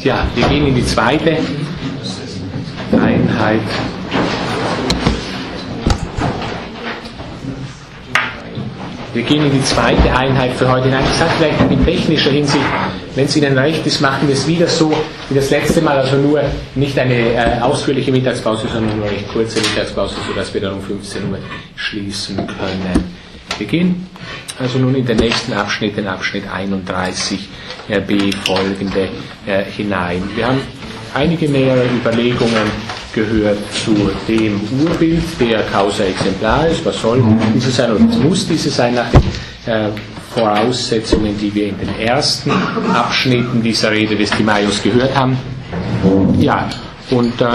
Ja, wir gehen in die zweite Einheit. Wir gehen in die zweite Einheit für heute hinein. Ich sage vielleicht in technischer Hinsicht, wenn es Ihnen recht ist, machen wir es wieder so wie das letzte Mal, also nur nicht eine äh, ausführliche Mittagspause, sondern nur eine kurze Mittagspause, sodass wir dann um 15 Uhr schließen können. Wir gehen also nun in den nächsten Abschnitt, den Abschnitt 31 äh, b folgende äh, hinein. Wir haben einige nähere Überlegungen gehört zu dem Urbild der Causa Exemplaris. Was soll diese sein oder was muss diese sein nach den äh, Voraussetzungen, die wir in den ersten Abschnitten dieser Rede des Timaios gehört haben? Ja, und äh,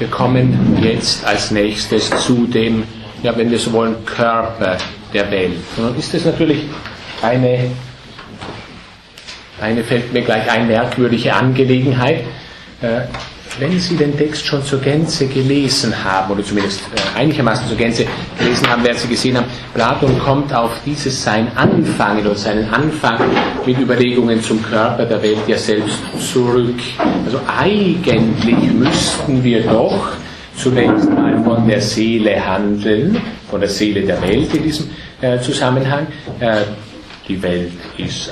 wir kommen jetzt als nächstes zu dem, ja, wenn wir so wollen, Körper der Welt. Und dann ist das natürlich eine eine fällt mir gleich ein, merkwürdige Angelegenheit. Äh, wenn Sie den Text schon zur Gänze gelesen haben, oder zumindest äh, einigermaßen zur Gänze gelesen haben, werden Sie gesehen haben, Platon kommt auf dieses sein Anfang oder seinen Anfang mit Überlegungen zum Körper der Welt ja selbst zurück. Also eigentlich müssten wir doch zunächst mal von der Seele handeln, von der Seele der Welt in diesem äh, Zusammenhang. Die Welt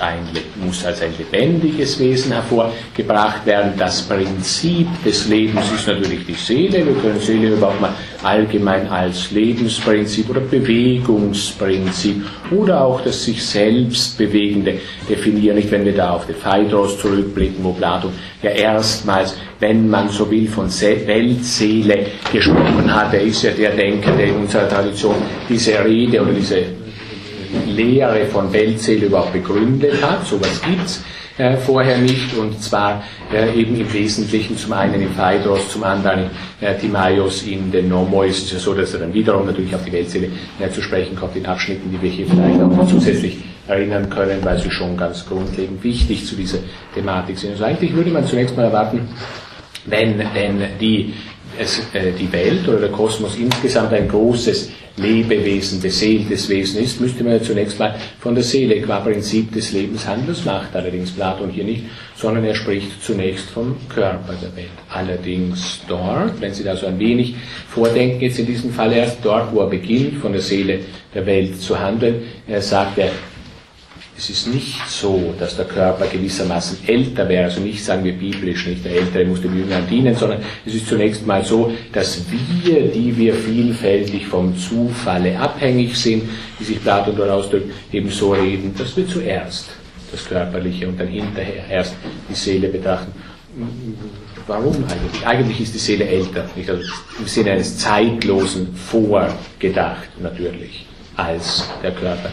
ein, muss als ein lebendiges Wesen hervorgebracht werden. Das Prinzip des Lebens ist natürlich die Seele. Wir können Seele überhaupt mal allgemein als Lebensprinzip oder Bewegungsprinzip oder auch das sich selbst Bewegende definieren. Nicht, wenn wir da auf den Phaedros zurückblicken, wo Platon ja erstmals, wenn man so will, von Weltseele gesprochen hat. Er ist ja der Denker, der in unserer Tradition diese Rede oder diese Lehre von Weltseele überhaupt begründet hat. So etwas gibt es äh, vorher nicht und zwar äh, eben im Wesentlichen zum einen im Phaedros, zum anderen äh, Timaios in den Nomois, so dass er dann wiederum natürlich auf die Weltseele äh, zu sprechen kommt in Abschnitten, die wir hier vielleicht auch zusätzlich erinnern können, weil sie schon ganz grundlegend wichtig zu dieser Thematik sind. Also eigentlich würde man zunächst mal erwarten, wenn denn die, es, äh, die Welt oder der Kosmos insgesamt ein großes Lebewesen, beseeltes Wesen ist, müsste man ja zunächst mal von der Seele qua Prinzip des Lebens handeln. Das macht allerdings Platon hier nicht, sondern er spricht zunächst vom Körper der Welt. Allerdings dort, wenn Sie da so ein wenig vordenken, jetzt in diesem Fall erst dort, wo er beginnt, von der Seele der Welt zu handeln, er sagt er, es ist nicht so, dass der Körper gewissermaßen älter wäre, also nicht sagen wir biblisch, nicht der Ältere muss dem Jüngeren dienen, sondern es ist zunächst mal so, dass wir, die wir vielfältig vom Zufalle abhängig sind, wie sich Platon dort ausdrückt, eben so reden, dass wir zuerst das Körperliche und dann hinterher erst die Seele betrachten. Warum eigentlich? Eigentlich ist die Seele älter, nicht? Also im Sinne eines zeitlosen Vorgedacht natürlich als der Körper.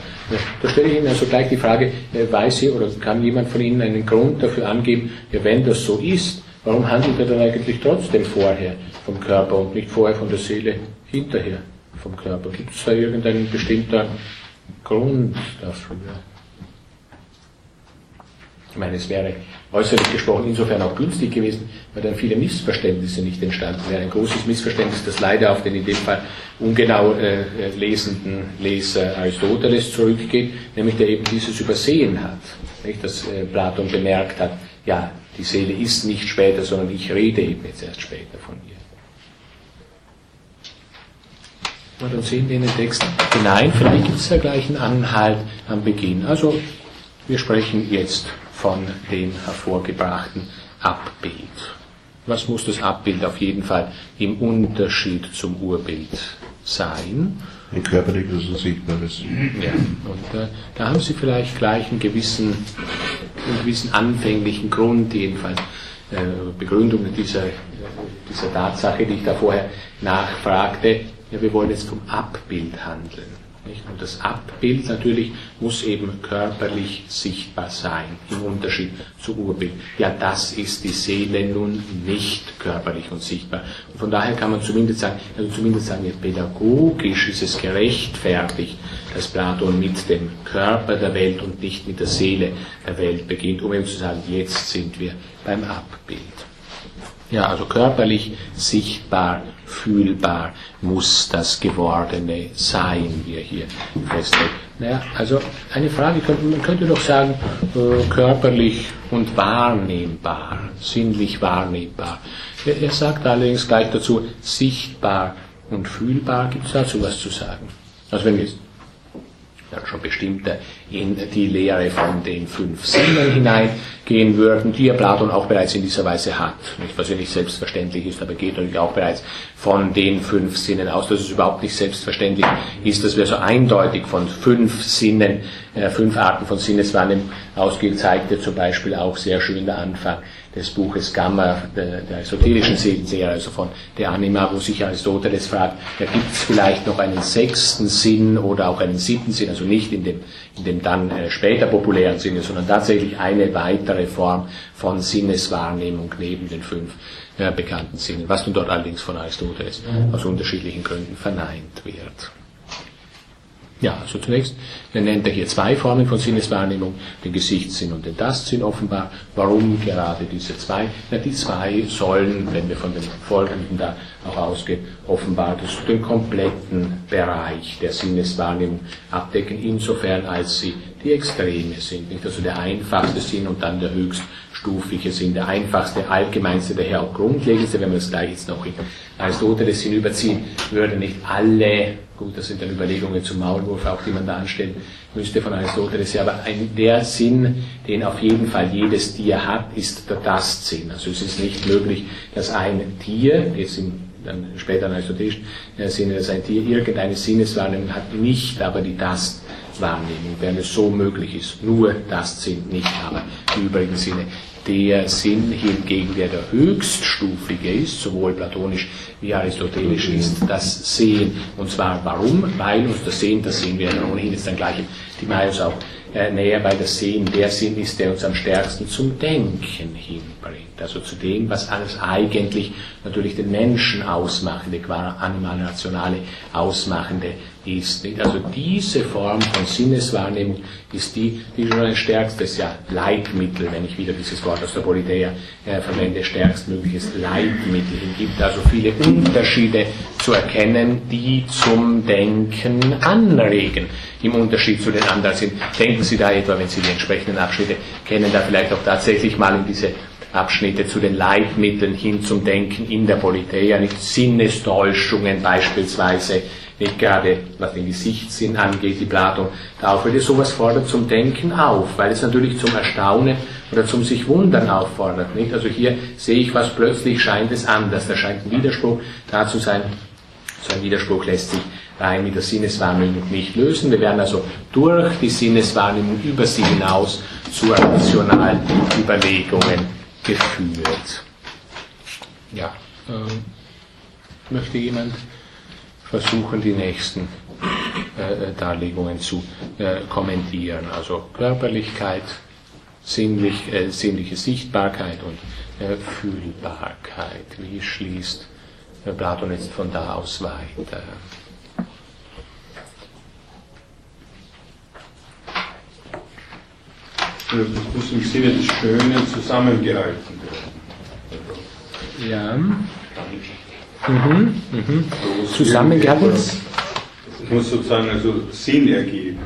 Da stelle ich Ihnen also gleich die Frage, äh, weiß Sie oder kann jemand von Ihnen einen Grund dafür angeben, ja, wenn das so ist, warum handelt er dann eigentlich trotzdem vorher vom Körper und nicht vorher von der Seele hinterher vom Körper? Gibt es da irgendeinen bestimmten Grund dafür? Ich meine, es wäre äußerlich gesprochen insofern auch günstig gewesen, weil dann viele Missverständnisse nicht entstanden wären. Ein großes Missverständnis, das leider auf den in dem Fall ungenau äh, lesenden Leser Aristoteles zurückgeht, nämlich der eben dieses übersehen hat. Nicht, dass äh, Platon bemerkt hat, ja, die Seele ist nicht später, sondern ich rede eben jetzt erst später von ihr. Und dann sehen wir in den Text hinein, vielleicht gibt es ja gleich einen Anhalt am Beginn. Also wir sprechen jetzt von dem hervorgebrachten Abbild. Was muss das Abbild auf jeden Fall im Unterschied zum Urbild sein? Ein körperliches und sichtbares. Ja, und äh, da haben Sie vielleicht gleich einen gewissen, einen gewissen anfänglichen Grund, jedenfalls äh, Begründung dieser, dieser Tatsache, die ich da vorher nachfragte. Ja, wir wollen jetzt vom Abbild handeln. Und das Abbild natürlich muss eben körperlich sichtbar sein, im Unterschied zu Urbild. Ja, das ist die Seele nun nicht körperlich und sichtbar. Und von daher kann man zumindest sagen, also zumindest sagen wir, pädagogisch ist es gerechtfertigt, dass Platon mit dem Körper der Welt und nicht mit der Seele der Welt beginnt, um eben zu sagen, jetzt sind wir beim Abbild. Ja, also körperlich sichtbar, fühlbar muss das Gewordene sein, wie er hier festhält. Naja, also eine Frage, man könnte doch sagen, äh, körperlich und wahrnehmbar, sinnlich wahrnehmbar. Er, sagt allerdings gleich dazu, sichtbar und fühlbar, gibt es dazu was zu sagen? Also wenn jetzt dann schon bestimmter in die Lehre von den fünf Sinnen hineingehen würden, die ja Platon auch bereits in dieser Weise hat. Nicht, was ja nicht selbstverständlich ist, aber geht natürlich auch bereits von den fünf Sinnen aus, dass es überhaupt nicht selbstverständlich ist, dass wir so eindeutig von fünf Sinnen, äh, fünf Arten von Sinneswahrnehmung ausgehen, zeigt ja zum Beispiel auch sehr schön der Anfang des Buches Gamma, der, der esoterischen Seelenserie, also von der Anima, wo sich Aristoteles fragt, ja, gibt es vielleicht noch einen sechsten Sinn oder auch einen siebten Sinn, also nicht in dem, in dem dann äh, später populären Sinne, sondern tatsächlich eine weitere Form von Sinneswahrnehmung neben den fünf äh, bekannten Sinnen, was nun dort allerdings von Aristoteles aus unterschiedlichen Gründen verneint wird. Ja, also zunächst nennt er hier zwei Formen von Sinneswahrnehmung, den Gesichtssinn und den Tastsinn offenbar. Warum gerade diese zwei? Na, die zwei sollen, wenn wir von den folgenden da auch ausgehen, offenbar das, den kompletten Bereich der Sinneswahrnehmung abdecken, insofern als sie die Extreme sind. Nicht? Also der einfachste Sinn und dann der höchststufige Sinn, der einfachste, allgemeinste, daher auch grundlegendste, wenn wir das gleich jetzt noch in Aristoteles hinüberziehen, würde nicht alle Gut, das sind dann Überlegungen zum Maulwurf, auch die man da anstellen müsste von Aristoteles. Ja, aber ein, der Sinn, den auf jeden Fall jedes Tier hat, ist der Tastsinn. Also es ist nicht möglich, dass ein Tier, jetzt im dann später in aristotelischen äh, Sinne, dass ein Tier irgendeine Sinneswahrnehmung hat, nicht aber die Tastwahrnehmung, wenn es so möglich ist. Nur Tastsinn, nicht aber die übrigen Sinne. Der Sinn hingegen, der der höchststufige ist, sowohl platonisch wie aristotelisch, ist das Sehen. Und zwar warum? Weil uns das Sehen, das sehen wir dann ohnehin jetzt dann gleich im Timaeus auch äh, näher, weil das Sehen der Sinn ist, der uns am stärksten zum Denken hinbringt. Also zu dem, was alles eigentlich natürlich den Menschen ausmachende, rationale ausmachende ist. Also diese Form von Sinneswahrnehmung ist die, die schon ein stärkstes ja, Leitmittel, wenn ich wieder dieses Wort aus der Politeia äh, verwende, stärkstmögliches Leitmittel hingibt. Also viele Unterschiede zu erkennen, die zum Denken anregen. Im Unterschied zu den anderen sind. Denken Sie da etwa, wenn Sie die entsprechenden Abschnitte kennen, da vielleicht auch tatsächlich mal in diese Abschnitte zu den Leitmitteln hin zum Denken in der Politeia, nicht Sinnestäuschungen beispielsweise, nicht gerade was den Gesichtssinn angeht, die Platon da aufführt. Sowas fordert zum Denken auf, weil es natürlich zum Erstaunen oder zum sich wundern auffordert. Nicht? Also hier sehe ich was, plötzlich scheint es anders. Da scheint ein Widerspruch da zu sein. So ein Widerspruch lässt sich rein mit der Sinneswahrnehmung nicht lösen. Wir werden also durch die Sinneswahrnehmung über sie hinaus zu rationalen Überlegungen geführt. Ja, äh, möchte jemand versuchen, die nächsten äh, Darlegungen zu äh, kommentieren? Also Körperlichkeit, sinnlich, äh, sinnliche Sichtbarkeit und äh, Fühlbarkeit. Wie schließt äh, Platon jetzt von da aus weiter? das muss im Sinne des Schönen zusammengehalten werden. Ja. Mhm, mhm. Zusammengehalten? Es muss sozusagen also Sinn ergeben.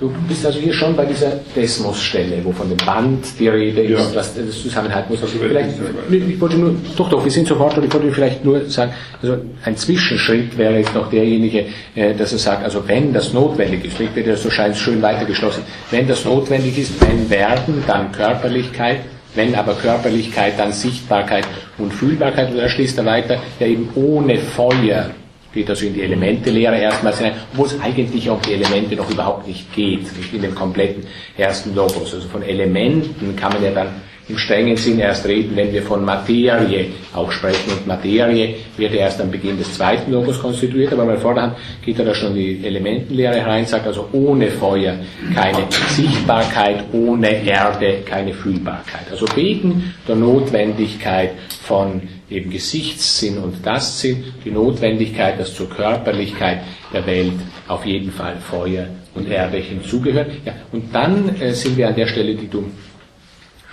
Du bist also hier schon bei dieser Desmos-Stelle, wo von dem Band die Rede ist, Ja. was das zusammenhalten muss. Also vielleicht, ich wollte nur, doch, doch, wir sind sofort, und ich wollte vielleicht nur sagen, also ein Zwischenschritt wäre jetzt noch derjenige, äh, dass er sagt, also wenn das notwendig ist, nicht wieder so scheint es schön weitergeschlossen, wenn das notwendig ist, wenn Werden, dann Körperlichkeit, wenn aber Körperlichkeit, dann Sichtbarkeit und Fühlbarkeit, und da schließt er weiter, ja eben ohne Feuer geht also in die Elementelehre erstmals hinein, wo es eigentlich um die Elemente noch überhaupt nicht geht, nicht in dem kompletten ersten Logos. Also von Elementen kann man ja dann im strengen Sinn erst reden, wenn wir von Materie auch sprechen. Und Materie wird erst am Beginn des zweiten Logos konstituiert, aber bei Vorderhand geht er da schon die Elementenlehre herein, sagt also ohne Feuer keine Sichtbarkeit, ohne Erde keine Fühlbarkeit. Also wegen der Notwendigkeit von eben Gesichtssinn und Tastsinn, die Notwendigkeit, dass zur Körperlichkeit der Welt auf jeden Fall Feuer und Erde hinzugehören. Ja, und dann äh, sind wir an der Stelle, die du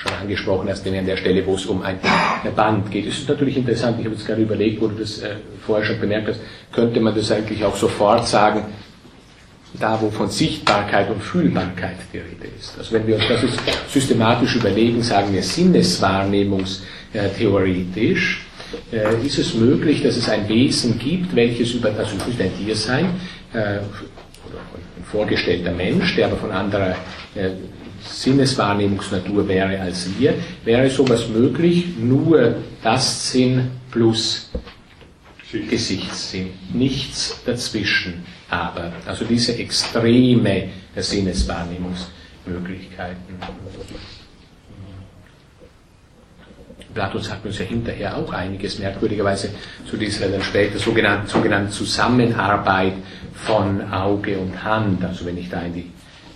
schon angesprochen hast, nämlich an der Stelle, wo es um ein Band geht. Es ist natürlich interessant, ich habe jetzt gerade überlegt, wo du das äh, vorher schon bemerkt hast, könnte man das eigentlich auch sofort sagen, da, wo von Sichtbarkeit und Fühlbarkeit die Rede ist. Also wenn wir uns das jetzt systematisch überlegen, sagen wir sinneswahrnehmungstheoretisch, äh, ist es möglich, dass es ein Wesen gibt, welches über, also es müsste ein Tier sein, äh, oder ein vorgestellter Mensch, der aber von anderer äh, Sinneswahrnehmungsnatur wäre als wir, wäre sowas möglich, nur das Sinn plus Gesichtssinn, nichts dazwischen aber. Also diese extreme Sinneswahrnehmungsmöglichkeiten. Platon sagt uns ja hinterher auch einiges, merkwürdigerweise zu dieser dann später sogenannten, sogenannten Zusammenarbeit von Auge und Hand. Also wenn ich da in die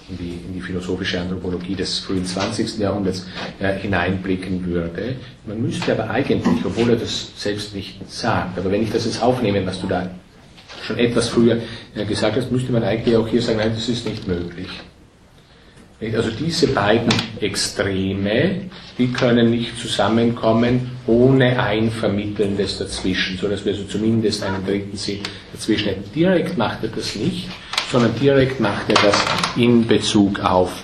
in die, in die philosophische Anthropologie des frühen 20. Jahrhunderts äh, hineinblicken würde. Man müsste aber eigentlich, obwohl er das selbst nicht sagt, aber wenn ich das jetzt aufnehme, was du da schon etwas früher äh, gesagt hast, müsste man eigentlich auch hier sagen, nein, das ist nicht möglich. Also diese beiden Extreme, die können nicht zusammenkommen ohne ein Vermittelndes dazwischen, sodass wir also zumindest einen dritten Sinn dazwischen hätten. Direkt macht er das nicht, sondern direkt macht er das in Bezug auf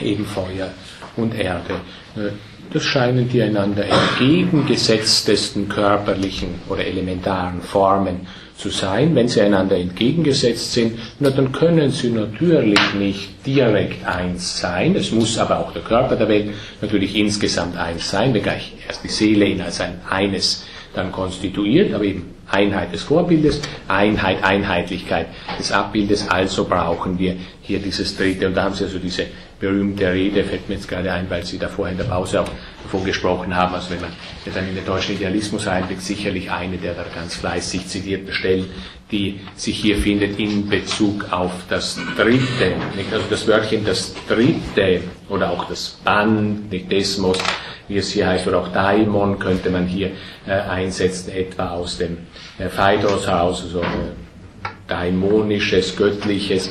eben Feuer und Erde. Äh, das scheinen die einander entgegengesetztesten körperlichen oder elementaren Formen zu sein. Wenn sie einander entgegengesetzt sind, na, dann können sie natürlich nicht direkt eins sein. Es muss aber auch der Körper der Welt natürlich insgesamt eins sein, wenngleich erst die Seele ihn als ein eines dann konstituiert, aber eben Einheit des Vorbildes, Einheit, Einheitlichkeit des Abbildes, also brauchen wir hier dieses dritte. Und da haben Sie also diese berühmte Rede, fällt mir jetzt gerade ein, weil Sie da vorher in der Pause auch davon gesprochen haben, also wenn man dann in den deutschen Idealismus einblickt, sicherlich eine der da ganz fleißig zitierten Stellen, die sich hier findet in Bezug auf das Dritte, nicht? also das Wörtchen das Dritte oder auch das Band, nicht Desmos, wie es hier heißt, oder auch Daimon könnte man hier äh, einsetzen, etwa aus dem äh, Phaedros Haus, also äh, daimonisches, göttliches.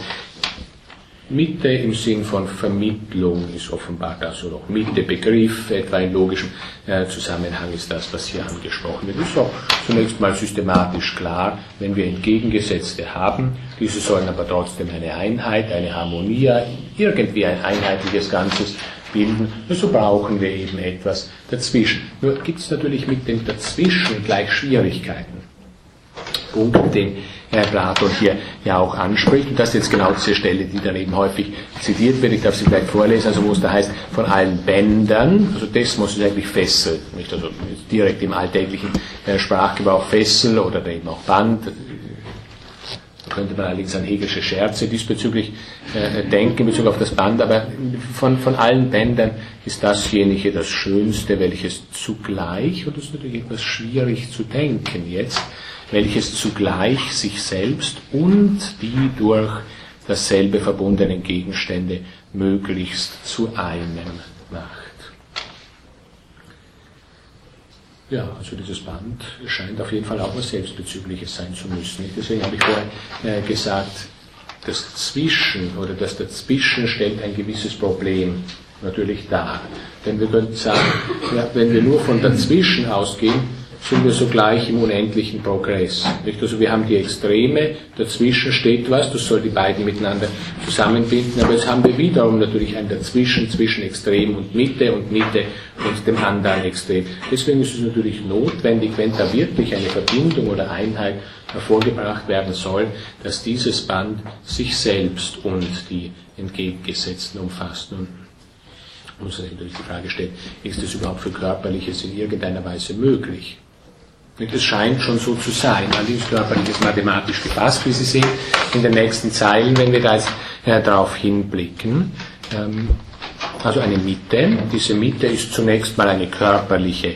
Mitte im Sinn von Vermittlung ist offenbar das oder auch Mitte Begriff, etwa in logischem äh, Zusammenhang ist das, was hier angesprochen wird. Ist auch zunächst mal systematisch klar, wenn wir entgegengesetzte haben, diese sollen aber trotzdem eine Einheit, eine Harmonie, irgendwie ein einheitliches Ganzes bilden, so brauchen wir eben etwas dazwischen. Nur gibt es natürlich mit dem Dazwischen gleich Schwierigkeiten. Punkt, den Herr Platon hier ja auch anspricht. Und das ist jetzt genau diese Stelle, die dann eben häufig zitiert wird. Ich darf sie gleich vorlesen, also wo es da heißt, von allen Bändern, also Desmos ist eigentlich Fessel, nicht also direkt im alltäglichen äh, Sprachgebrauch Fessel oder eben auch Band, könnte man allerdings an Hegelsche Scherze diesbezüglich äh, denken, in Bezug auf das Band, aber von, von allen Bändern ist dasjenige das Schönste, welches zugleich, und das ist natürlich etwas schwierig zu denken jetzt, welches zugleich sich selbst und die durch dasselbe verbundenen Gegenstände möglichst zu einem macht. Ja, also dieses Band scheint auf jeden Fall auch was Selbstbezügliches sein zu müssen. Deswegen habe ich vorher äh, gesagt, das Zwischen oder das Dazwischen stellt ein gewisses Problem natürlich dar. Denn wir könnten sagen, ja, wenn wir nur von dazwischen ausgehen, sind wir sogleich im unendlichen Progress. Nicht? Also wir haben die Extreme, dazwischen steht was, das soll die beiden miteinander zusammenbinden, aber jetzt haben wir wiederum natürlich ein Dazwischen zwischen Extrem und Mitte und Mitte und dem anderen Extrem. Deswegen ist es natürlich notwendig, wenn da wirklich eine Verbindung oder Einheit hervorgebracht werden soll, dass dieses Band sich selbst und die entgegengesetzten umfasst. Nun muss sich natürlich die Frage stellen, ist es überhaupt für Körperliches in irgendeiner Weise möglich? Es scheint schon so zu sein. Allerdings körperlich ist mathematisch gefasst, wie Sie sehen, in den nächsten Zeilen, wenn wir da jetzt äh, darauf hinblicken. Ähm, also eine Mitte. Diese Mitte ist zunächst mal eine körperliche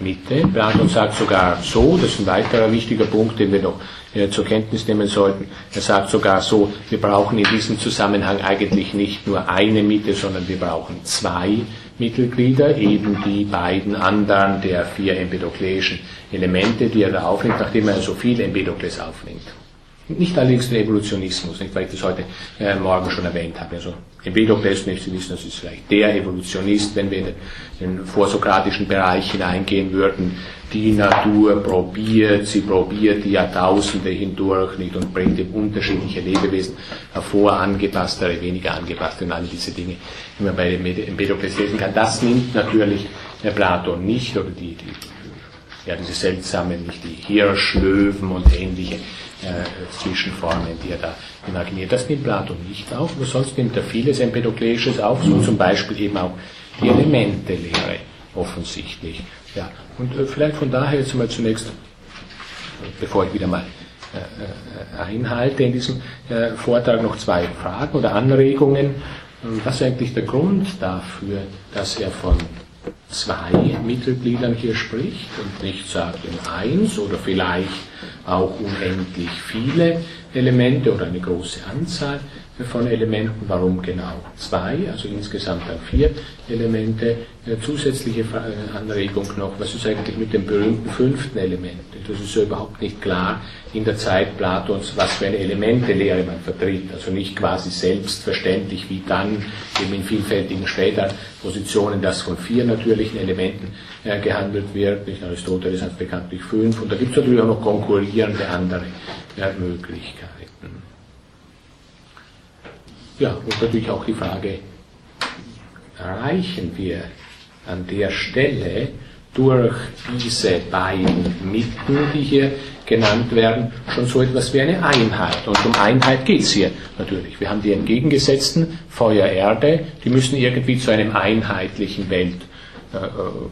Mitte. Platon sagt sogar so, das ist ein weiterer wichtiger Punkt, den wir noch äh, zur Kenntnis nehmen sollten. Er sagt sogar so, wir brauchen in diesem Zusammenhang eigentlich nicht nur eine Mitte, sondern wir brauchen zwei Mittelglieder, eben die beiden anderen der vier empedokleischen Elemente, die er da aufnimmt, nachdem er so viel Empedokles aufnimmt. Nicht allerdings der Evolutionismus, nicht, weil ich das heute äh, Morgen schon erwähnt habe. Also Empedokles, Sie wissen, das ist vielleicht der Evolutionist, wenn wir in den, den vorsokratischen Bereich hineingehen würden. Die Natur probiert, sie probiert die Jahrtausende hindurch nicht und bringt eben unterschiedliche Lebewesen hervor, angepasstere, weniger angepasste und all diese Dinge, die man bei Empedokles lesen kann. Das nimmt natürlich der Platon nicht oder die, die ja, diese seltsamen, nicht die Hirschlöwen und ähnliche äh, Zwischenformen, die er da imaginiert. Das nimmt Platon nicht auf, aber sonst nimmt er vieles Empedokleisches auf, so zum Beispiel eben auch die Elementelehre offensichtlich. Ja, und äh, vielleicht von daher jetzt mal zunächst, bevor ich wieder mal äh, äh einhalte in diesem äh, Vortrag, noch zwei Fragen oder Anregungen. Was ist eigentlich der Grund dafür, dass er von zwei Mittelgliedern hier spricht und nicht sagt in eins oder vielleicht auch unendlich viele Elemente oder eine große Anzahl von Elementen. Warum genau zwei? Also insgesamt dann vier Elemente. Eine zusätzliche äh, Anregung noch, was ist eigentlich mit dem berühmten fünften Element? Das ist ja überhaupt nicht klar in der Zeit Platons, was für eine Elementelehre man vertritt. Also nicht quasi selbstverständlich wie dann eben in vielfältigen später Positionen, dass von vier natürlichen Elementen äh, gehandelt wird. Nicht Aristoteles hat bekanntlich fünf und da gibt es natürlich auch noch konkurrierende andere äh, Möglichkeiten. Ja, und natürlich auch die Frage, erreichen wir an der Stelle durch diese beiden Mittel, die hier genannt werden, schon so etwas wie eine Einheit. Und um Einheit geht es hier natürlich. Wir haben die entgegengesetzten Feuer, Erde, die müssen irgendwie zu einem einheitlichen Weltkosmoskörper äh,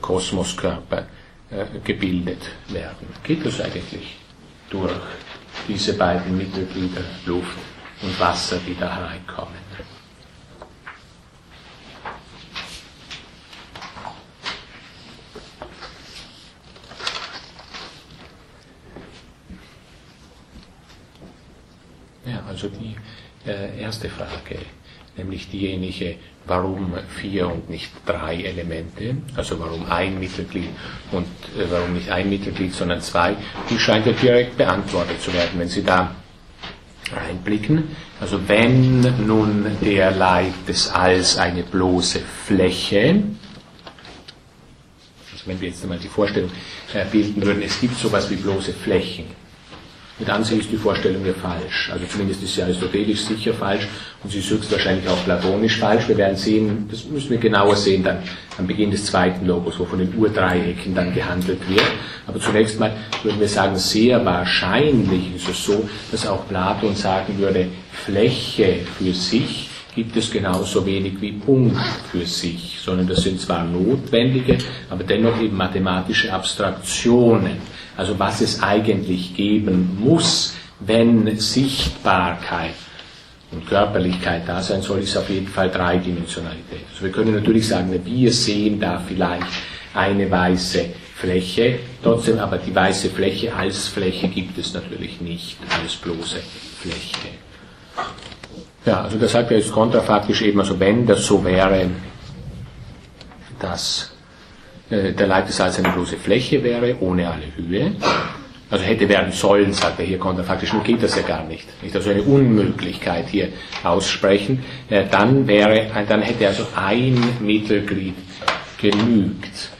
äh, gebildet werden. Geht das eigentlich durch diese beiden Mittelglieder Luft und Wasser, die da hereinkommen? Ja, also die erste Frage, nämlich diejenige, warum vier und nicht drei Elemente, also warum ein Mittelglied und äh, warum nicht ein Mittelglied, sondern zwei, die scheint ja direkt beantwortet zu werden, wenn Sie da reinblicken. Also wenn nun der Leib des Alls eine bloße Fläche, also wenn wir jetzt einmal die Vorstellung äh, bilden würden, es gibt sowas wie bloße Flächen, mit Ansehen ist die Vorstellung ja falsch. Also zumindest ist sie aristotelisch sicher falsch und sie ist höchstwahrscheinlich auch platonisch falsch. Wir werden sehen, das müssen wir genauer sehen dann am Beginn des zweiten Logos, wo von den Urdreiecken dann gehandelt wird. Aber zunächst mal würden wir sagen, sehr wahrscheinlich ist es so, dass auch Platon sagen würde, Fläche für sich gibt es genauso wenig wie Punkt für sich, sondern das sind zwar notwendige, aber dennoch eben mathematische Abstraktionen. Also was es eigentlich geben muss, wenn Sichtbarkeit und Körperlichkeit da sein soll, ist auf jeden Fall Dreidimensionalität. Also wir können natürlich sagen, wir sehen da vielleicht eine weiße Fläche, trotzdem aber die weiße Fläche als Fläche gibt es natürlich nicht als bloße Fläche. Ja, also das sagt er jetzt kontrafaktisch eben, also wenn das so wäre, dass der Leib des Salz eine bloße Fläche wäre, ohne alle Höhe, also hätte werden sollen, sagt er hier kontrafaktisch, nun geht das ja gar nicht. nicht also eine Unmöglichkeit hier aussprechen, äh, dann wäre, dann hätte also ein Mittelglied genügt.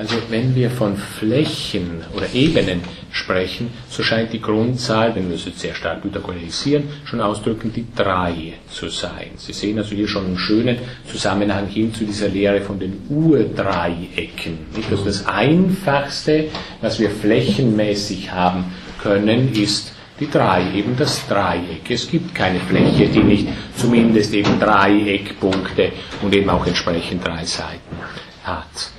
Also wenn wir von Flächen oder Ebenen sprechen, so scheint die Grundzahl, wenn wir es jetzt sehr stark pythagorisieren, schon ausdrückend die drei zu sein. Sie sehen also hier schon einen schönen Zusammenhang hin zu dieser Lehre von den Urdreiecken. Also das Einfachste, was wir flächenmäßig haben können, ist die drei, eben das Dreieck. Es gibt keine Fläche, die nicht zumindest eben Dreieckpunkte und eben auch entsprechend drei Seiten hat.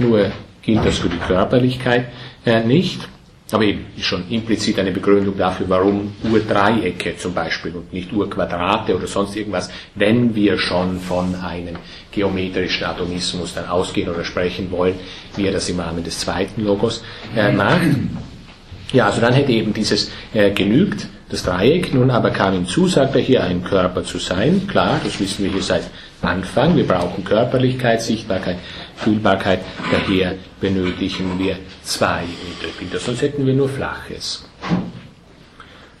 Nur gilt das für die Körperlichkeit äh, nicht. Aber eben ist schon implizit eine Begründung dafür, warum Urdreiecke zum Beispiel und nicht Urquadrate oder sonst irgendwas, wenn wir schon von einem geometrischen Atomismus dann ausgehen oder sprechen wollen, wie er das im Rahmen des zweiten Logos äh, macht. Ja, also dann hätte eben dieses äh, genügt, das Dreieck. Nun aber kam hinzu, sagt er hier, ein Körper zu sein. Klar, das wissen wir hier seit Anfang. Wir brauchen Körperlichkeit, Sichtbarkeit, Fühlbarkeit. Daher benötigen wir zwei Mittelbilder, sonst hätten wir nur Flaches.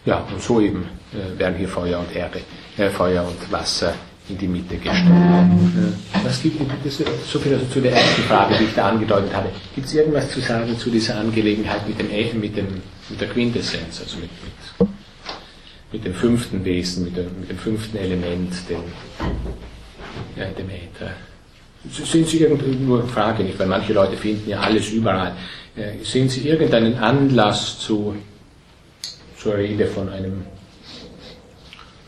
Ja, und so eben äh, werden hier Feuer und Erde, äh, Feuer und Wasser in die Mitte gestellt. Äh, was gibt es, so viel also zu der ersten Frage, die ich da angedeutet habe. Gibt es irgendwas zu sagen zu dieser Angelegenheit mit, dem, mit, dem, mit der Quintessenz, also mit, mit, mit dem fünften Wesen, mit, der, mit dem fünften Element, dem, ja, dem Äther? Sehen Sie irgendeine nur Frage nicht, weil manche Leute finden ja alles überall. Äh, sehen Sie irgendeinen Anlass zu, zur Rede von einem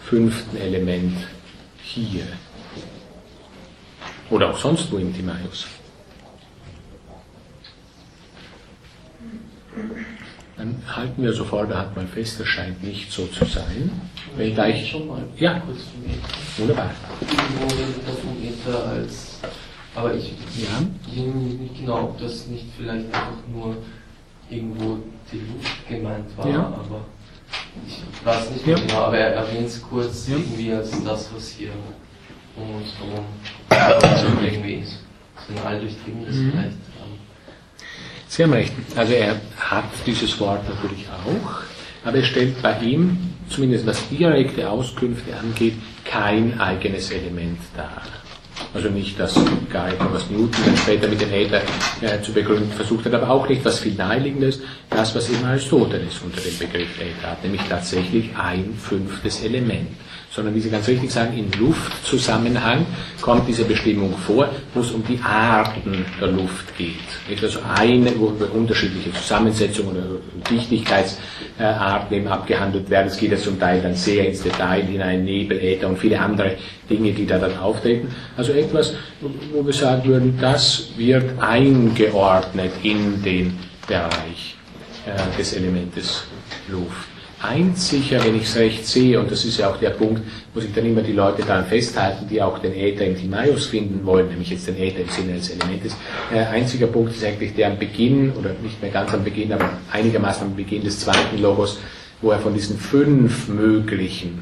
fünften Element hier? Oder auch sonst wo im Timaeus? Dann halten wir sofort, da hat man fest, das scheint nicht so zu sein. Wenn ich gleich, ja, wunderbar. Redet er als. Aber ich Ja. nicht genau, ob das nicht vielleicht einfach nur irgendwo die Luft gemeint war, Ja. aber ich weiß nicht Ja. genau, aber er erwähnt es kurz Ja. irgendwie als das, was hier um uns herum irgendwie ist. So ein alldurchdringliches Mhm. vielleicht. ähm, Sie haben recht. Also er hat dieses Wort natürlich auch, aber er stellt bei ihm, zumindest was direkte Auskünfte angeht, kein eigenes Element dar. Also nicht das Gehalten, was Newton dann später mit dem Äther äh, zu begründen versucht hat, aber auch nicht was viel naheliegendes, das, was eben Aristoteles unter dem Begriff Äther hat, nämlich tatsächlich ein fünftes Element. Sondern wie Sie ganz richtig sagen, im Luftzusammenhang kommt diese Bestimmung vor, wo es um die Arten der Luft geht. Also eine, wo unterschiedliche Zusammensetzungen oder Dichtigkeitsarten eben abgehandelt werden. Es geht ja zum Teil dann sehr ins Detail hinein, Nebel, Äther und viele andere Dinge, die da dann auftreten. Also etwas, wo wir sagen würden, das wird eingeordnet in den Bereich äh, des Elementes Luft. Einziger, wenn ich es recht sehe, und das ist ja auch der Punkt, wo sich dann immer die Leute daran festhalten, die auch den Äther im Timaios finden wollen, nämlich jetzt den Äther im Sinne des Elementes. Äh, einziger Punkt ist eigentlich der am Beginn, oder nicht mehr ganz am Beginn, aber einigermaßen am Beginn des zweiten Logos, wo er von diesen fünf möglichen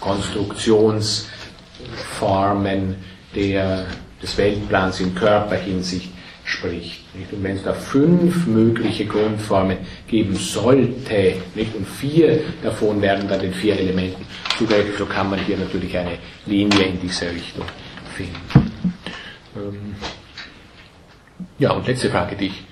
Konstruktionsformen der, des Weltplans in Körperhinsicht spricht. Nicht? Und wenn es da fünf mögliche Grundformen geben sollte, nicht? und vier davon werden dann den vier Elementen zugehörig, so kann man hier natürlich eine Linie in diese Richtung finden. Ähm, ja, und letzte Frage, die ich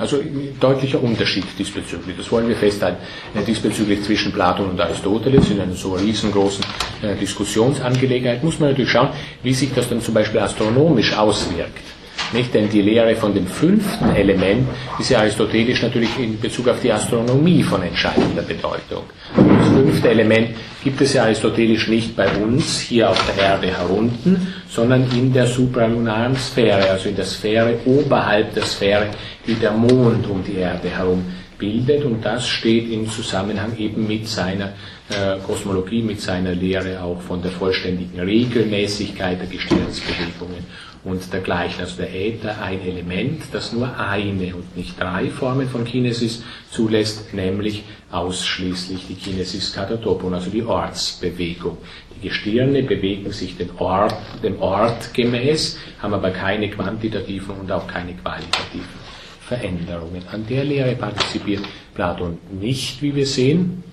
also deutlicher Unterschied diesbezüglich. Das wollen wir festhalten. Äh, Diesbezüglich zwischen Platon und Aristoteles in einer so riesengroßen äh, Diskussionsangelegenheit muss man natürlich schauen, wie sich das dann zum Beispiel astronomisch auswirkt. Nicht? Denn die Lehre von dem fünften Element ist ja aristotelisch natürlich in Bezug auf die Astronomie von entscheidender Bedeutung. Das fünfte Element gibt es ja aristotelisch nicht bei uns hier auf der Erde herunten, sondern in der supralunaren Sphäre, also in der Sphäre oberhalb der Sphäre, die der Mond um die Erde herum bildet. Und das steht im Zusammenhang eben mit seiner äh, Kosmologie, mit seiner Lehre auch von der vollständigen Regelmäßigkeit der Gestirnsbewegungen und dergleichen. Also der Äther ein Element, das nur eine und nicht drei Formen von Kinesis zulässt, nämlich ausschließlich die Kinesis katatopon, also die Ortsbewegung. Die Gestirne bewegen sich den Ort, dem Ort gemäß, haben aber keine quantitativen und auch keine qualitativen Veränderungen. An der Lehre partizipiert Platon nicht, wie wir sehen.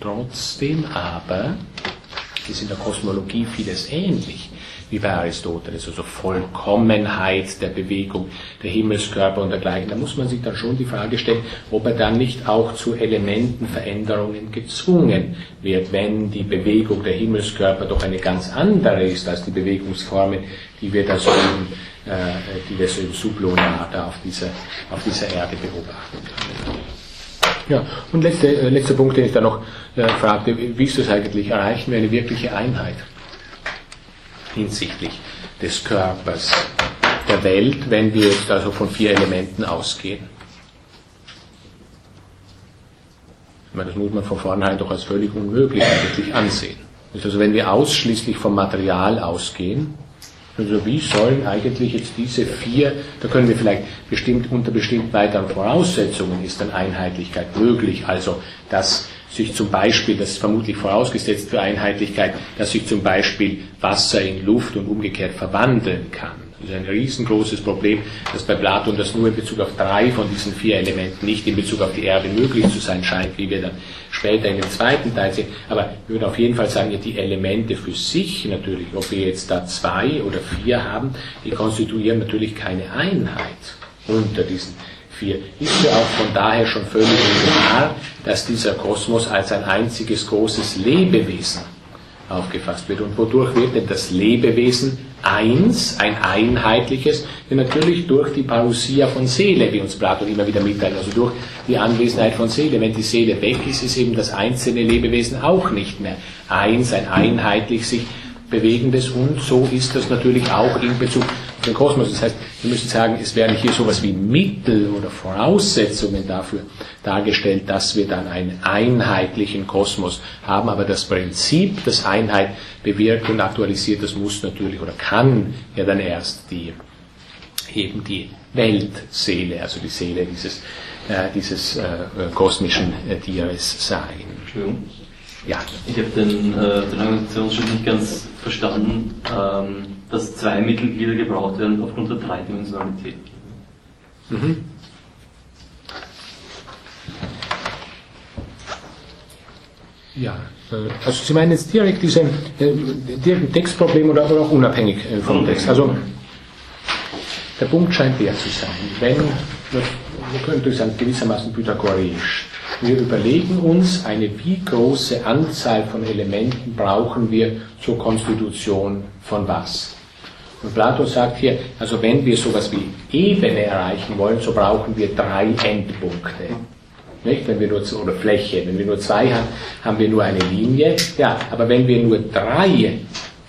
Trotzdem aber ist in der Kosmologie vieles ähnlich wie bei Aristoteles, also Vollkommenheit der Bewegung der Himmelskörper und dergleichen. Da muss man sich dann schon die Frage stellen, ob er dann nicht auch zu Elementenveränderungen gezwungen wird, wenn die Bewegung der Himmelskörper doch eine ganz andere ist als die Bewegungsformen, die wir da so im, äh, die wir so im Sublunar da auf dieser, auf dieser Erde beobachten können. Ja, und letzte, äh, letzter Punkt, den ich da noch äh, fragte, wie ist das eigentlich? Erreichen wir eine wirkliche Einheit hinsichtlich des Körpers der Welt, wenn wir jetzt also von vier Elementen ausgehen? Ich meine, das muss man von vornherein doch als völlig unmöglich eigentlich ansehen. Also wenn wir ausschließlich vom Material ausgehen, also wie sollen eigentlich jetzt diese vier, da können wir vielleicht bestimmt unter bestimmt weiteren Voraussetzungen ist dann Einheitlichkeit möglich. Also dass sich zum Beispiel, das ist vermutlich vorausgesetzt für Einheitlichkeit, dass sich zum Beispiel Wasser in Luft und umgekehrt verwandeln kann. Das ist ein riesengroßes Problem, dass bei Platon das nur in Bezug auf drei von diesen vier Elementen, nicht in Bezug auf die Erde möglich zu sein scheint, wie wir dann später in dem zweiten Teil sehen. Aber ich würde auf jeden Fall sagen, die Elemente für sich natürlich, ob wir jetzt da zwei oder vier haben, die konstituieren natürlich keine Einheit unter diesen vier. Ist ja auch von daher schon völlig klar, dass dieser Kosmos als ein einziges großes Lebewesen aufgefasst wird. Und wodurch wird denn das Lebewesen eins, ein einheitliches? Ja, natürlich durch die Parousia von Seele, wie uns Platon immer wieder mitteilt, also durch die Anwesenheit von Seele. Wenn die Seele weg ist, ist eben das einzelne Lebewesen auch nicht mehr eins, ein einheitlich sich bewegendes und so ist das natürlich auch in Bezug den Kosmos. Das heißt, wir müssen sagen, es werden hier sowas wie Mittel oder Voraussetzungen dafür dargestellt, dass wir dann einen einheitlichen Kosmos haben, aber das Prinzip, das Einheit bewirkt und aktualisiert, das muss natürlich oder kann ja dann erst die eben die Weltseele, also die Seele dieses, äh, dieses äh, kosmischen äh, Tieres sein. Entschuldigung. Ja, Ich habe den, äh, den Argumentationsschritt nicht ganz verstanden, ähm, dass zwei Mittelglieder gebraucht werden aufgrund der Dreidimensionalität. Ja, äh, also Sie meinen jetzt direkt diese äh, direkt ein Textproblem oder, oder auch unabhängig äh, vom Text. Also der Punkt scheint der zu sein, wenn, wir wir können durch sagen, gewissermaßen pythagoreisch, wir überlegen uns, eine wie große Anzahl von Elementen brauchen wir zur Konstitution von was. Und Plato sagt hier, also wenn wir sowas wie Ebene erreichen wollen, so brauchen wir drei Endpunkte. Nicht? Wenn wir nur, oder Fläche, wenn wir nur zwei haben, haben wir nur eine Linie. Ja, aber wenn wir nur drei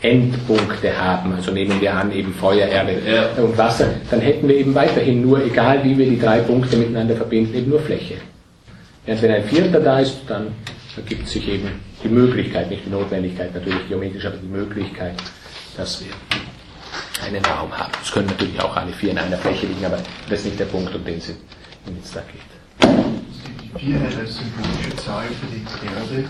Endpunkte haben, also nehmen wir an eben Feuer, Erde Ja. und Wasser, dann hätten wir eben weiterhin nur, egal wie wir die drei Punkte miteinander verbinden, eben nur Fläche. Während wenn ein vierter da ist, dann ergibt sich eben die Möglichkeit, nicht die Notwendigkeit natürlich geometrisch, aber die Möglichkeit, dass wir einen Raum haben. Es können natürlich auch alle vier in einer Fläche liegen, aber das ist nicht der Punkt, um den es es da geht. Die Vierheit als symbolische Zahl für die Erde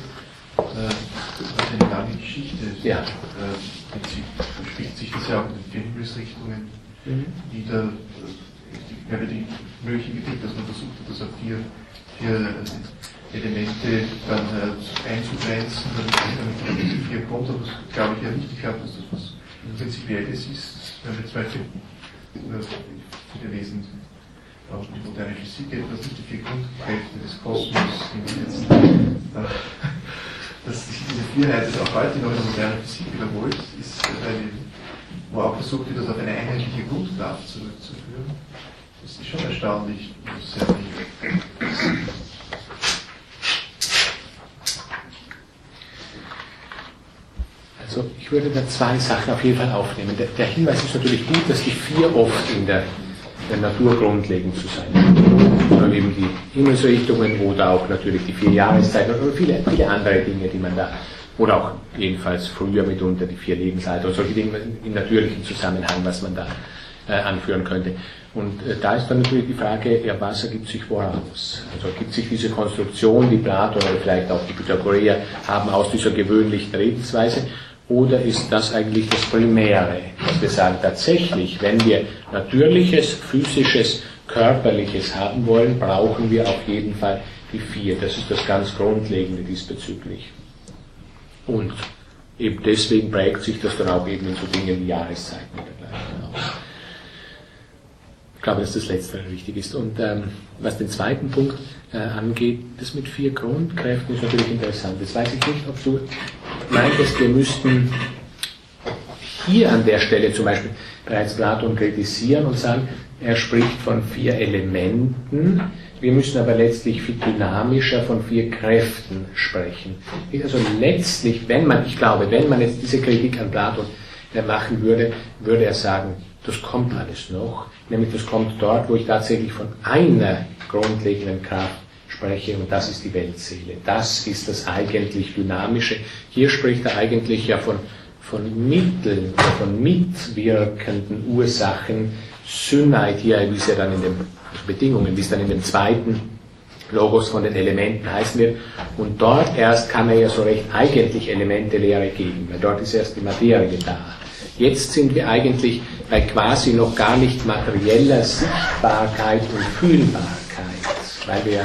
äh, hat eine lange Geschichte. Ja. Äh, spielt sich das ja auch in den vier Himmelsrichtungen wieder. Äh, Ich habe die Möglichkeit, dass man versucht hat, das auf vier, vier äh, Elemente dann äh, einzugrenzen, damit man auf die vier kommt. Aber das glaube ich ja nicht. Ich glaube, dass das was Prinzipielles ist, wenn wir zwei äh, viele Wesen auch die moderne Physik etwas nicht die vier Grundkräfte des Kosmos, die jetzt, äh, dass sich diese Vierheit das auch heute noch in der modernen Physik wiederholt, ist eine, wo auch versucht wird, das auf eine einheitliche Grundkraft zurückzuführen. Das ist schon erstaunlich. Sehr Also ich würde da zwei Sachen auf jeden Fall aufnehmen. Der, der Hinweis ist natürlich gut, dass die vier oft in der, der Natur grundlegend zu sein haben. Eben die Himmelsrichtungen oder auch natürlich die vier Jahreszeiten oder viele, viele andere Dinge, die man da, oder auch jedenfalls früher mitunter die vier Lebensalter oder solche Dinge im natürlichen Zusammenhang, was man da äh, anführen könnte. Und äh, da ist dann natürlich die Frage, ja, was ergibt sich woraus? Also ergibt sich diese Konstruktion, die Platon oder vielleicht auch die Pythagoreer haben aus dieser gewöhnlichen Redensweise, oder ist das eigentlich das Primäre, dass wir sagen, tatsächlich, wenn wir natürliches, physisches, körperliches haben wollen, brauchen wir auf jeden Fall die vier. Das ist das ganz Grundlegende diesbezüglich. Und eben deswegen prägt sich das dann auch eben in so Dingen wie Jahreszeiten und dergleichen aus. Ich glaube, dass das Letztere wichtig ist. Und ähm, was den zweiten Punkt äh, angeht, das mit vier Grundkräften ist natürlich interessant. Jetzt weiß ich nicht, ob du meintest, wir müssten hier an der Stelle zum Beispiel bereits Platon kritisieren und sagen, er spricht von vier Elementen, wir müssen aber letztlich viel dynamischer von vier Kräften sprechen. Also letztlich, wenn man, ich glaube, wenn man jetzt diese Kritik an Platon äh, machen würde, würde er sagen, das kommt alles noch, nämlich das kommt dort, wo ich tatsächlich von einer grundlegenden Kraft spreche und das ist die Weltseele. Das ist das eigentlich Dynamische. Hier spricht er eigentlich ja von, von Mitteln, von mitwirkenden Ursachen, Synheit hier, wie es ja dann in den Bedingungen, wie es dann in dem zweiten Logos von den Elementen heißen wird. Und dort erst kann er ja so recht eigentlich Elementelehre geben, weil dort ist erst die Materie da. Jetzt sind wir eigentlich bei quasi noch gar nicht materieller Sichtbarkeit und Fühlbarkeit, weil wir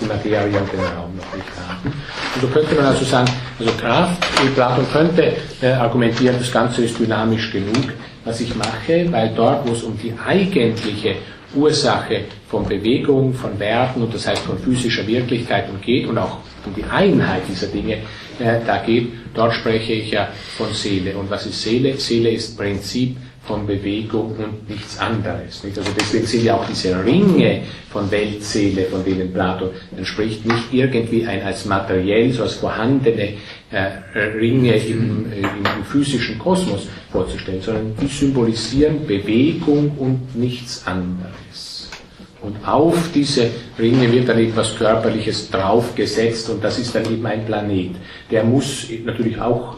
die Materie und den Raum noch nicht haben. Und so könnte man also sagen, also Kraft, Platon könnte äh, argumentieren, das Ganze ist dynamisch genug, was ich mache, weil dort, wo es um die eigentliche Ursache von Bewegung, von Werten und das heißt von physischer Wirklichkeit geht und auch um die Einheit dieser Dinge äh, da geht, dort spreche ich ja von Seele. Und was ist Seele? Seele ist Prinzip von Bewegung und nichts anderes. Nicht? Also deswegen sind ja auch diese Ringe von Weltseele, von denen Plato dann spricht, nicht irgendwie ein als materiell, so als vorhandene äh, Ringe im, äh, im, physischen Kosmos vorzustellen, sondern die symbolisieren Bewegung und nichts anderes. Und auf diese Ringe wird dann etwas Körperliches draufgesetzt und das ist dann eben ein Planet. Der muss natürlich auch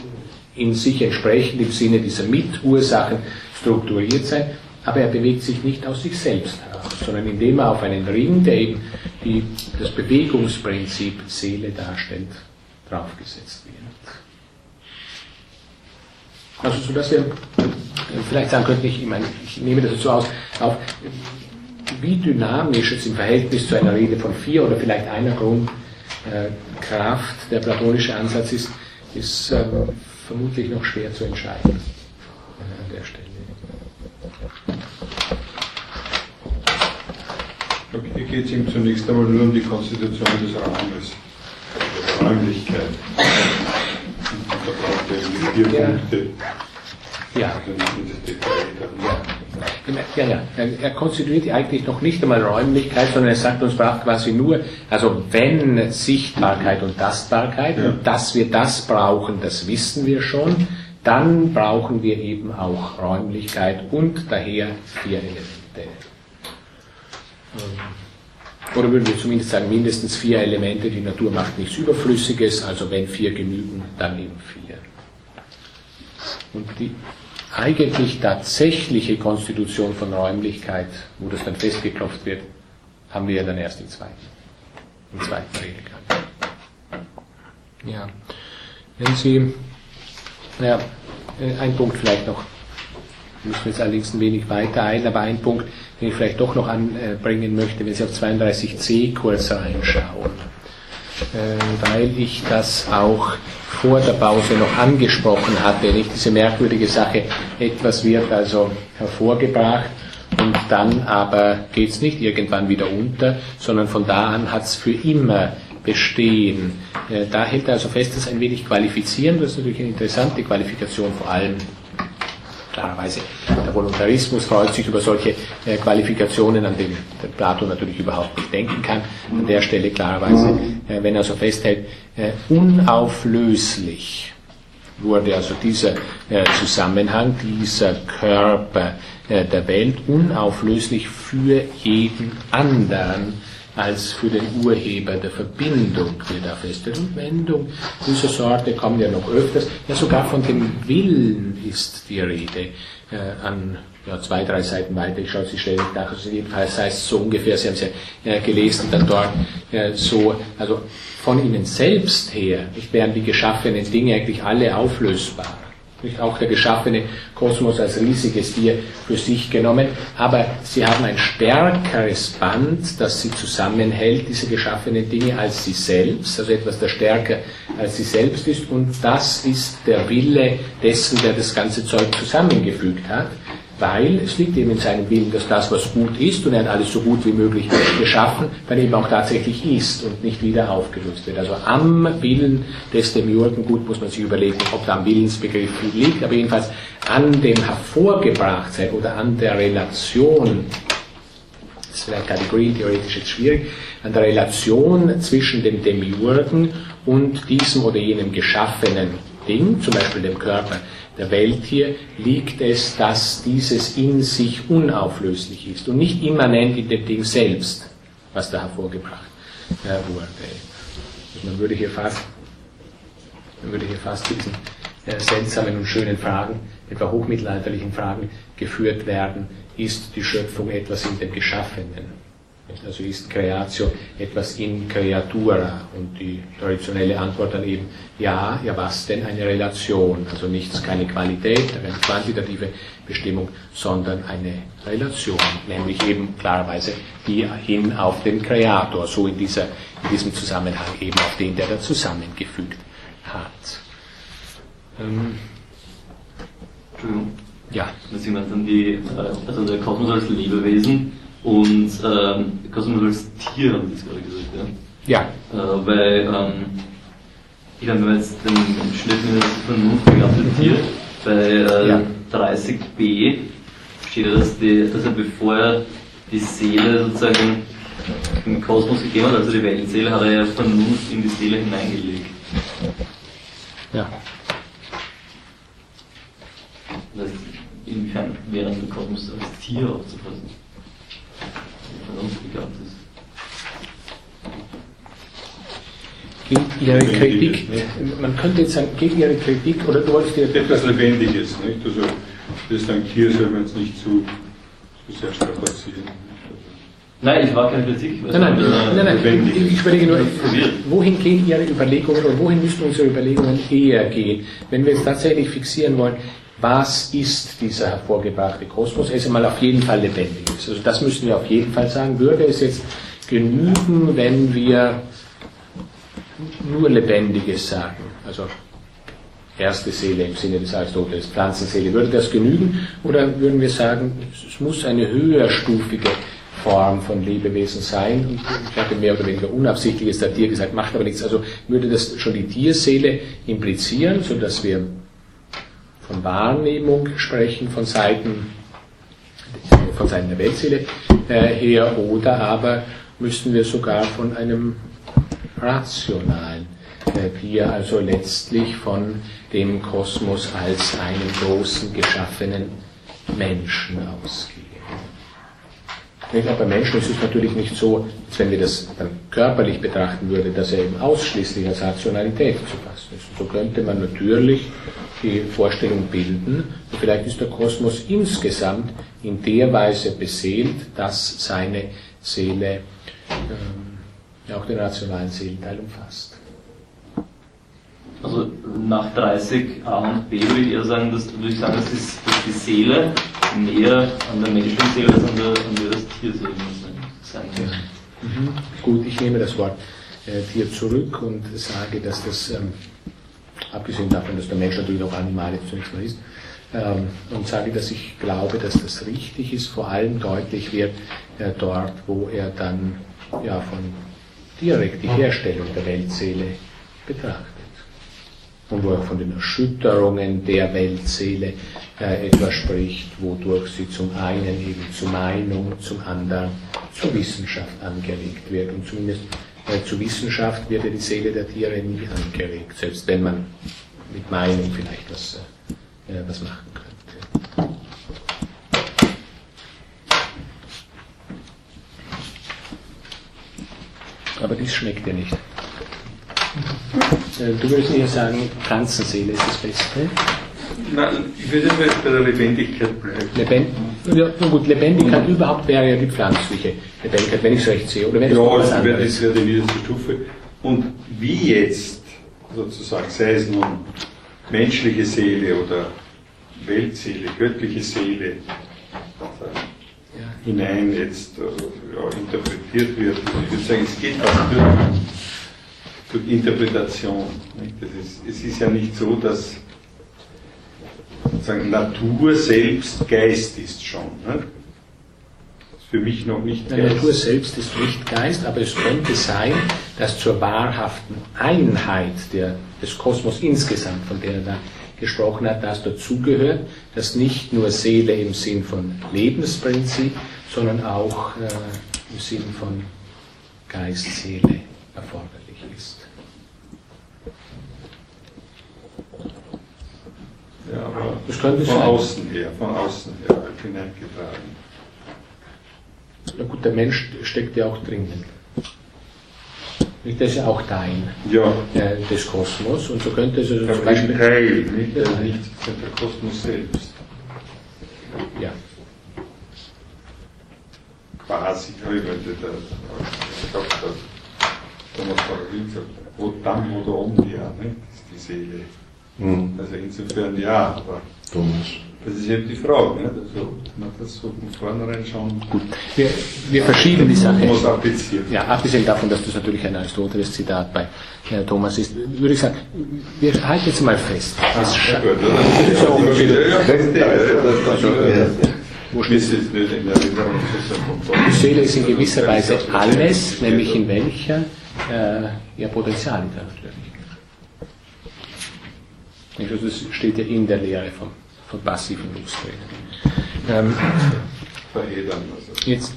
in sich entsprechend im Sinne dieser Mitursachen strukturiert sein, aber er bewegt sich nicht aus sich selbst heraus, sondern indem er auf einen Ring, der eben die, das Bewegungsprinzip Seele darstellt, draufgesetzt wird. Also so dass wir vielleicht sagen könnten, ich, ich, meine, ich nehme das so aus, auf, wie dynamisch es im Verhältnis zu einer Rede von vier oder vielleicht einer Grundkraft äh, der platonische Ansatz ist, ist äh, vermutlich noch schwer zu entscheiden äh, an der Stelle. Hier geht es ihm zunächst einmal nur um die Konstitution des Raumes, der Räumlichkeit. Und da braucht er vier ja. Punkte. Ja. Ja, ja, er konstituiert eigentlich noch nicht einmal Räumlichkeit, sondern er sagt uns quasi nur, also wenn Sichtbarkeit und Tastbarkeit, ja. und dass wir das brauchen, das wissen wir schon, dann brauchen wir eben auch Räumlichkeit und daher vier Elemente. Oder würden wir zumindest sagen, mindestens vier Elemente, die Natur macht nichts Überflüssiges, also wenn vier genügen, dann eben vier. Und die eigentlich tatsächliche Konstitution von Räumlichkeit, wo das dann festgeklopft wird, haben wir ja dann erst im zweiten, im zweiten Redegang. Ja. Wenn Sie, ja, äh, ein Punkt vielleicht noch, müssen wir jetzt allerdings ein wenig weiter ein, aber ein Punkt, den ich vielleicht doch noch anbringen möchte, wenn Sie auf 32c kurz reinschauen, äh, weil ich das auch vor der Pause noch angesprochen hatte, nicht? Diese merkwürdige Sache, etwas wird also hervorgebracht und dann aber geht es nicht irgendwann wieder unter, sondern von da an hat es für immer bestehen. Äh, da hält er also fest, dass ein wenig qualifizieren, das ist natürlich eine interessante Qualifikation, vor allem klarerweise der Voluntarismus freut sich über solche äh, Qualifikationen, an denen der Plato natürlich überhaupt nicht denken kann. An der Stelle klarerweise, äh, wenn er so festhält, äh, unauflöslich wurde also dieser Zusammenhang, dieser Körper der Welt unauflöslich für jeden anderen als für den Urheber der Verbindung, wie da feststellt. Und Wendung dieser Sorte kommen ja noch öfters. Ja, sogar von dem Willen ist die Rede äh, an ja, zwei, drei Seiten weiter. Ich schaue Sie schnell nach. Also jedenfalls heißt es so ungefähr, Sie haben es ja äh, gelesen, dann dort äh, so, also von Ihnen selbst her, wären die geschaffenen Dinge eigentlich alle auflösbar. Nicht auch der geschaffene Kosmos als riesiges Tier für sich genommen, aber sie haben ein stärkeres Band, das sie zusammenhält, diese geschaffenen Dinge, als sie selbst, also etwas, das stärker als sie selbst ist, und das ist der Wille dessen, der das ganze Zeug zusammengefügt hat weil es liegt eben in seinem Willen, dass das, was gut ist, und er hat alles so gut wie möglich geschaffen, dann eben auch tatsächlich ist und nicht wieder aufgelöst wird. Also am Willen des Demiurgen, gut muss man sich überlegen, ob da am Willensbegriff liegt, aber jedenfalls an dem Hervorgebrachtsein oder an der Relation, das ist vielleicht kategorientheoretisch jetzt schwierig, an der Relation zwischen dem Demiurgen und diesem oder jenem geschaffenen Ding, zum Beispiel dem Körper, der Welt hier liegt es, dass dieses in sich unauflöslich ist und nicht immanent in dem Ding selbst, was da hervorgebracht äh, wurde. Man würde hier fast, man würde hier fast diesen äh, seltsamen und schönen Fragen, etwa hochmittelalterlichen Fragen geführt werden, ist die Schöpfung etwas in dem Geschaffenen? Also ist Creatio etwas in Creatura? Und die traditionelle Antwort dann eben, ja, ja was denn eine Relation? Also nichts, keine Qualität, keine quantitative Bestimmung, sondern eine Relation, nämlich eben klarerweise die hin auf den Kreator, so in, dieser, in diesem Zusammenhang eben auf den, der da zusammengefügt hat. Ähm, Entschuldigung. Ja. Das sind dann die, äh, also der Kosmos als Lebewesen und ähm, Kosmos als Tier, haben Sie gerade gesagt, ja? Ja. Äh, weil, ähm, ich glaube, wenn man jetzt den Schnitt mit der Vernunft akzeptiert, bei äh, ja. 30b steht ja, dass, die, dass er bevor er die Seele sozusagen im Kosmos gegeben hat, also die Weltseele, hat er ja Vernunft in die Seele hineingelegt. Ja. Das heißt, inwiefern wäre der Kosmos als Tier aufzufassen? Ist. Gegen Ihre Kritik, man könnte jetzt sagen, gegen Ihre Kritik, oder du wolltest dir. Etwas Lebendiges, nicht? Also, das ist ein Tier, soll man es nicht zu, zu sehr strapazieren. Nein, ich war keine Kritik. Nein, nein, nein, nein, nein. ich überlege nur, wohin gehen Ihre Überlegungen oder wohin müssen unsere Überlegungen eher gehen, wenn wir jetzt tatsächlich fixieren wollen, was ist dieser hervorgebrachte Kosmos? Er ist einmal auf jeden Fall lebendig. Also das müssen wir auf jeden Fall sagen. Würde es jetzt genügen, wenn wir nur Lebendiges sagen? Also erste Seele im Sinne des Aristoteles, Pflanzenseele. Würde das genügen? Oder würden wir sagen, es muss eine höherstufige Form von Lebewesen sein. Und ich hatte mehr oder weniger unabsichtliches da Tier gesagt, macht aber nichts. Also würde das schon die Tierseele implizieren, sodass wir von Wahrnehmung sprechen, von Seiten, von Seiten der Weltseele äh, her, oder aber müssten wir sogar von einem rationalen äh, hier also letztlich von dem Kosmos als einem großen geschaffenen Menschen ausgehen. Aber bei Menschen ist es natürlich nicht so, als wenn wir das dann körperlich betrachten würden, dass er eben ausschließlich als Rationalität zu fassen ist. So könnte man natürlich die Vorstellung bilden, vielleicht ist der Kosmos insgesamt in der Weise beseelt, dass seine Seele ähm, auch den rationalen Seelenteil umfasst. Also nach 30 A und B würde ich eher sagen, dass, würde ich sagen, dass, ist, dass die Seele näher an der Menschenseele als an der, an der Tierseele sein wird. Mhm. Gut, ich nehme das Wort äh, Tier zurück und sage, dass das, ähm, abgesehen davon, dass der Mensch natürlich auch Animale zunächst mal ist, ähm, und sage, dass ich glaube, dass das richtig ist, vor allem deutlich wird äh, dort, wo er dann ja, von direkt die Herstellung der Weltseele betrachtet und wo er von den Erschütterungen der Weltseele äh, etwas spricht, wodurch sie zum einen eben zur Meinung, zum anderen zur Wissenschaft angeregt wird. Und zumindest äh, zur Wissenschaft wird ja die Seele der Tiere nie angeregt, selbst wenn man mit Meinung vielleicht was, äh, äh was machen könnte. Aber dies schmeckt ja nicht. Äh, du würdest eher sagen, Pflanzenseele ist das Beste. Nein, ich würde bei der Lebendigkeit bleiben. Lebend, ja, gut, Lebendigkeit mhm. überhaupt wäre ja die pflanzliche Lebendigkeit, wenn ich es recht sehe. Oder wenn ja, das wäre, das wäre die niederste Stufe. Und wie jetzt, sozusagen, sei es nun menschliche Seele oder Weltseele, göttliche Seele, hinein jetzt äh, ja, interpretiert wird. Ich würde sagen, es geht auch durch durch Interpretation. Ist, es ist ja nicht so, dass sagen, Natur selbst Geist ist schon. Ne? Für mich noch nicht Geist. Die Natur selbst ist nicht Geist, aber es könnte sein, dass zur wahrhaften Einheit der, des Kosmos insgesamt, von der er da gesprochen hat, das dazugehört, dass nicht nur Seele im Sinn von Lebensprinzip, sondern auch äh, im Sinn von Geist, Seele erforderlich ist. Ja, aber das könnte von sein. außen her, von außen her hineingetragen. Na gut, der Mensch steckt ja auch drinnen. Das ist ja auch Teil ja. äh, des Kosmos und so könnte es also zum Beispiel. Teil, nicht, also nicht der Kosmos selbst. Ja. Quasi. weiß ich weil der, der, ich glaube, der Thomas Parolin gesagt, wo dann oder um ja, ne? ist die Seele. Mhm. Also insofern ja, aber Thomas. das ist eben die Frage. Ne? Also, man das so von vornherein schon Gut, wir, wir verschieben die Sache. muss applizieren. Ja, abgesehen davon, dass das natürlich ein Aristoteles-Zitat bei äh, Thomas ist, würde ich sagen, wir halten jetzt mal fest. Es Ja, gut. Wo steht es von die Seele ist in gewisser Weise alles, nämlich in welcher äh, ihr Potenzial Natürlichkeit. Nicht? Also das steht ja in der Lehre vom, vom passiven Lostreten. Ähm, Verhedern. Also. Jetzt,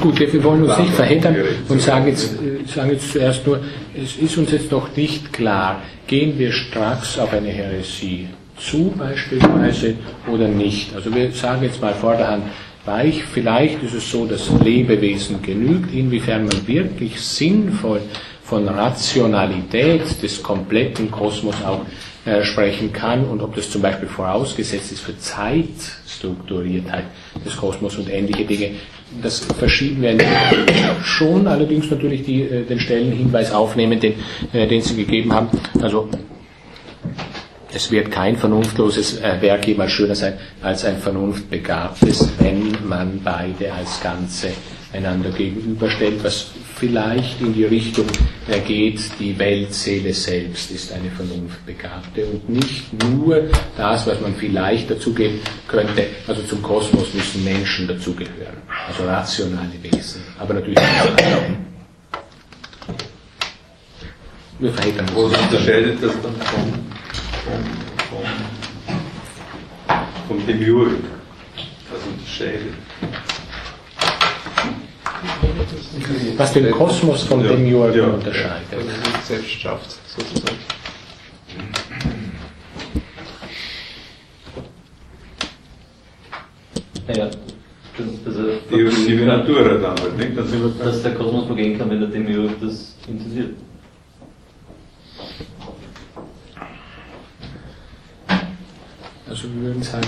gut, wir wollen uns nicht verhindern und sagen jetzt, äh, sagen jetzt zuerst nur, es ist uns jetzt noch nicht klar, gehen wir straks auf eine Häresie zu beispielsweise oder nicht. Also wir sagen jetzt mal vorderhand weich, vielleicht ist es so, dass Lebewesen genügt, inwiefern man wirklich sinnvoll von Rationalität des kompletten Kosmos auch äh, sprechen kann und ob das zum Beispiel vorausgesetzt ist für Zeitstrukturiertheit des Kosmos und ähnliche Dinge. Das verschieben wir schon, allerdings natürlich die, äh, den Stellenhinweis aufnehmen, den, äh, den Sie gegeben haben. Also es wird kein vernunftloses Werk jemals schöner sein als ein vernunftbegabtes, wenn man beide als Ganze einander gegenüberstellt, was vielleicht in die Richtung geht, die Weltseele selbst ist eine vernunftbegabte und nicht nur das, was man vielleicht dazugeben könnte, also zum Kosmos müssen Menschen dazugehören, also rationale Wesen, aber natürlich nicht alle. Wir verhindern das. unterscheidet das dann vom, vom, vom, vom Demiurg? Was unterscheidet? Was den Kosmos vom Ja, Demiurgen ja. unterscheidet. Er nicht selbst schafft, sozusagen. Naja, das, also, Die, die dann halt, nicht? Also, dass der Kosmos vergehen kann, wenn der Demiurg das interessiert. Also wir würden sagen,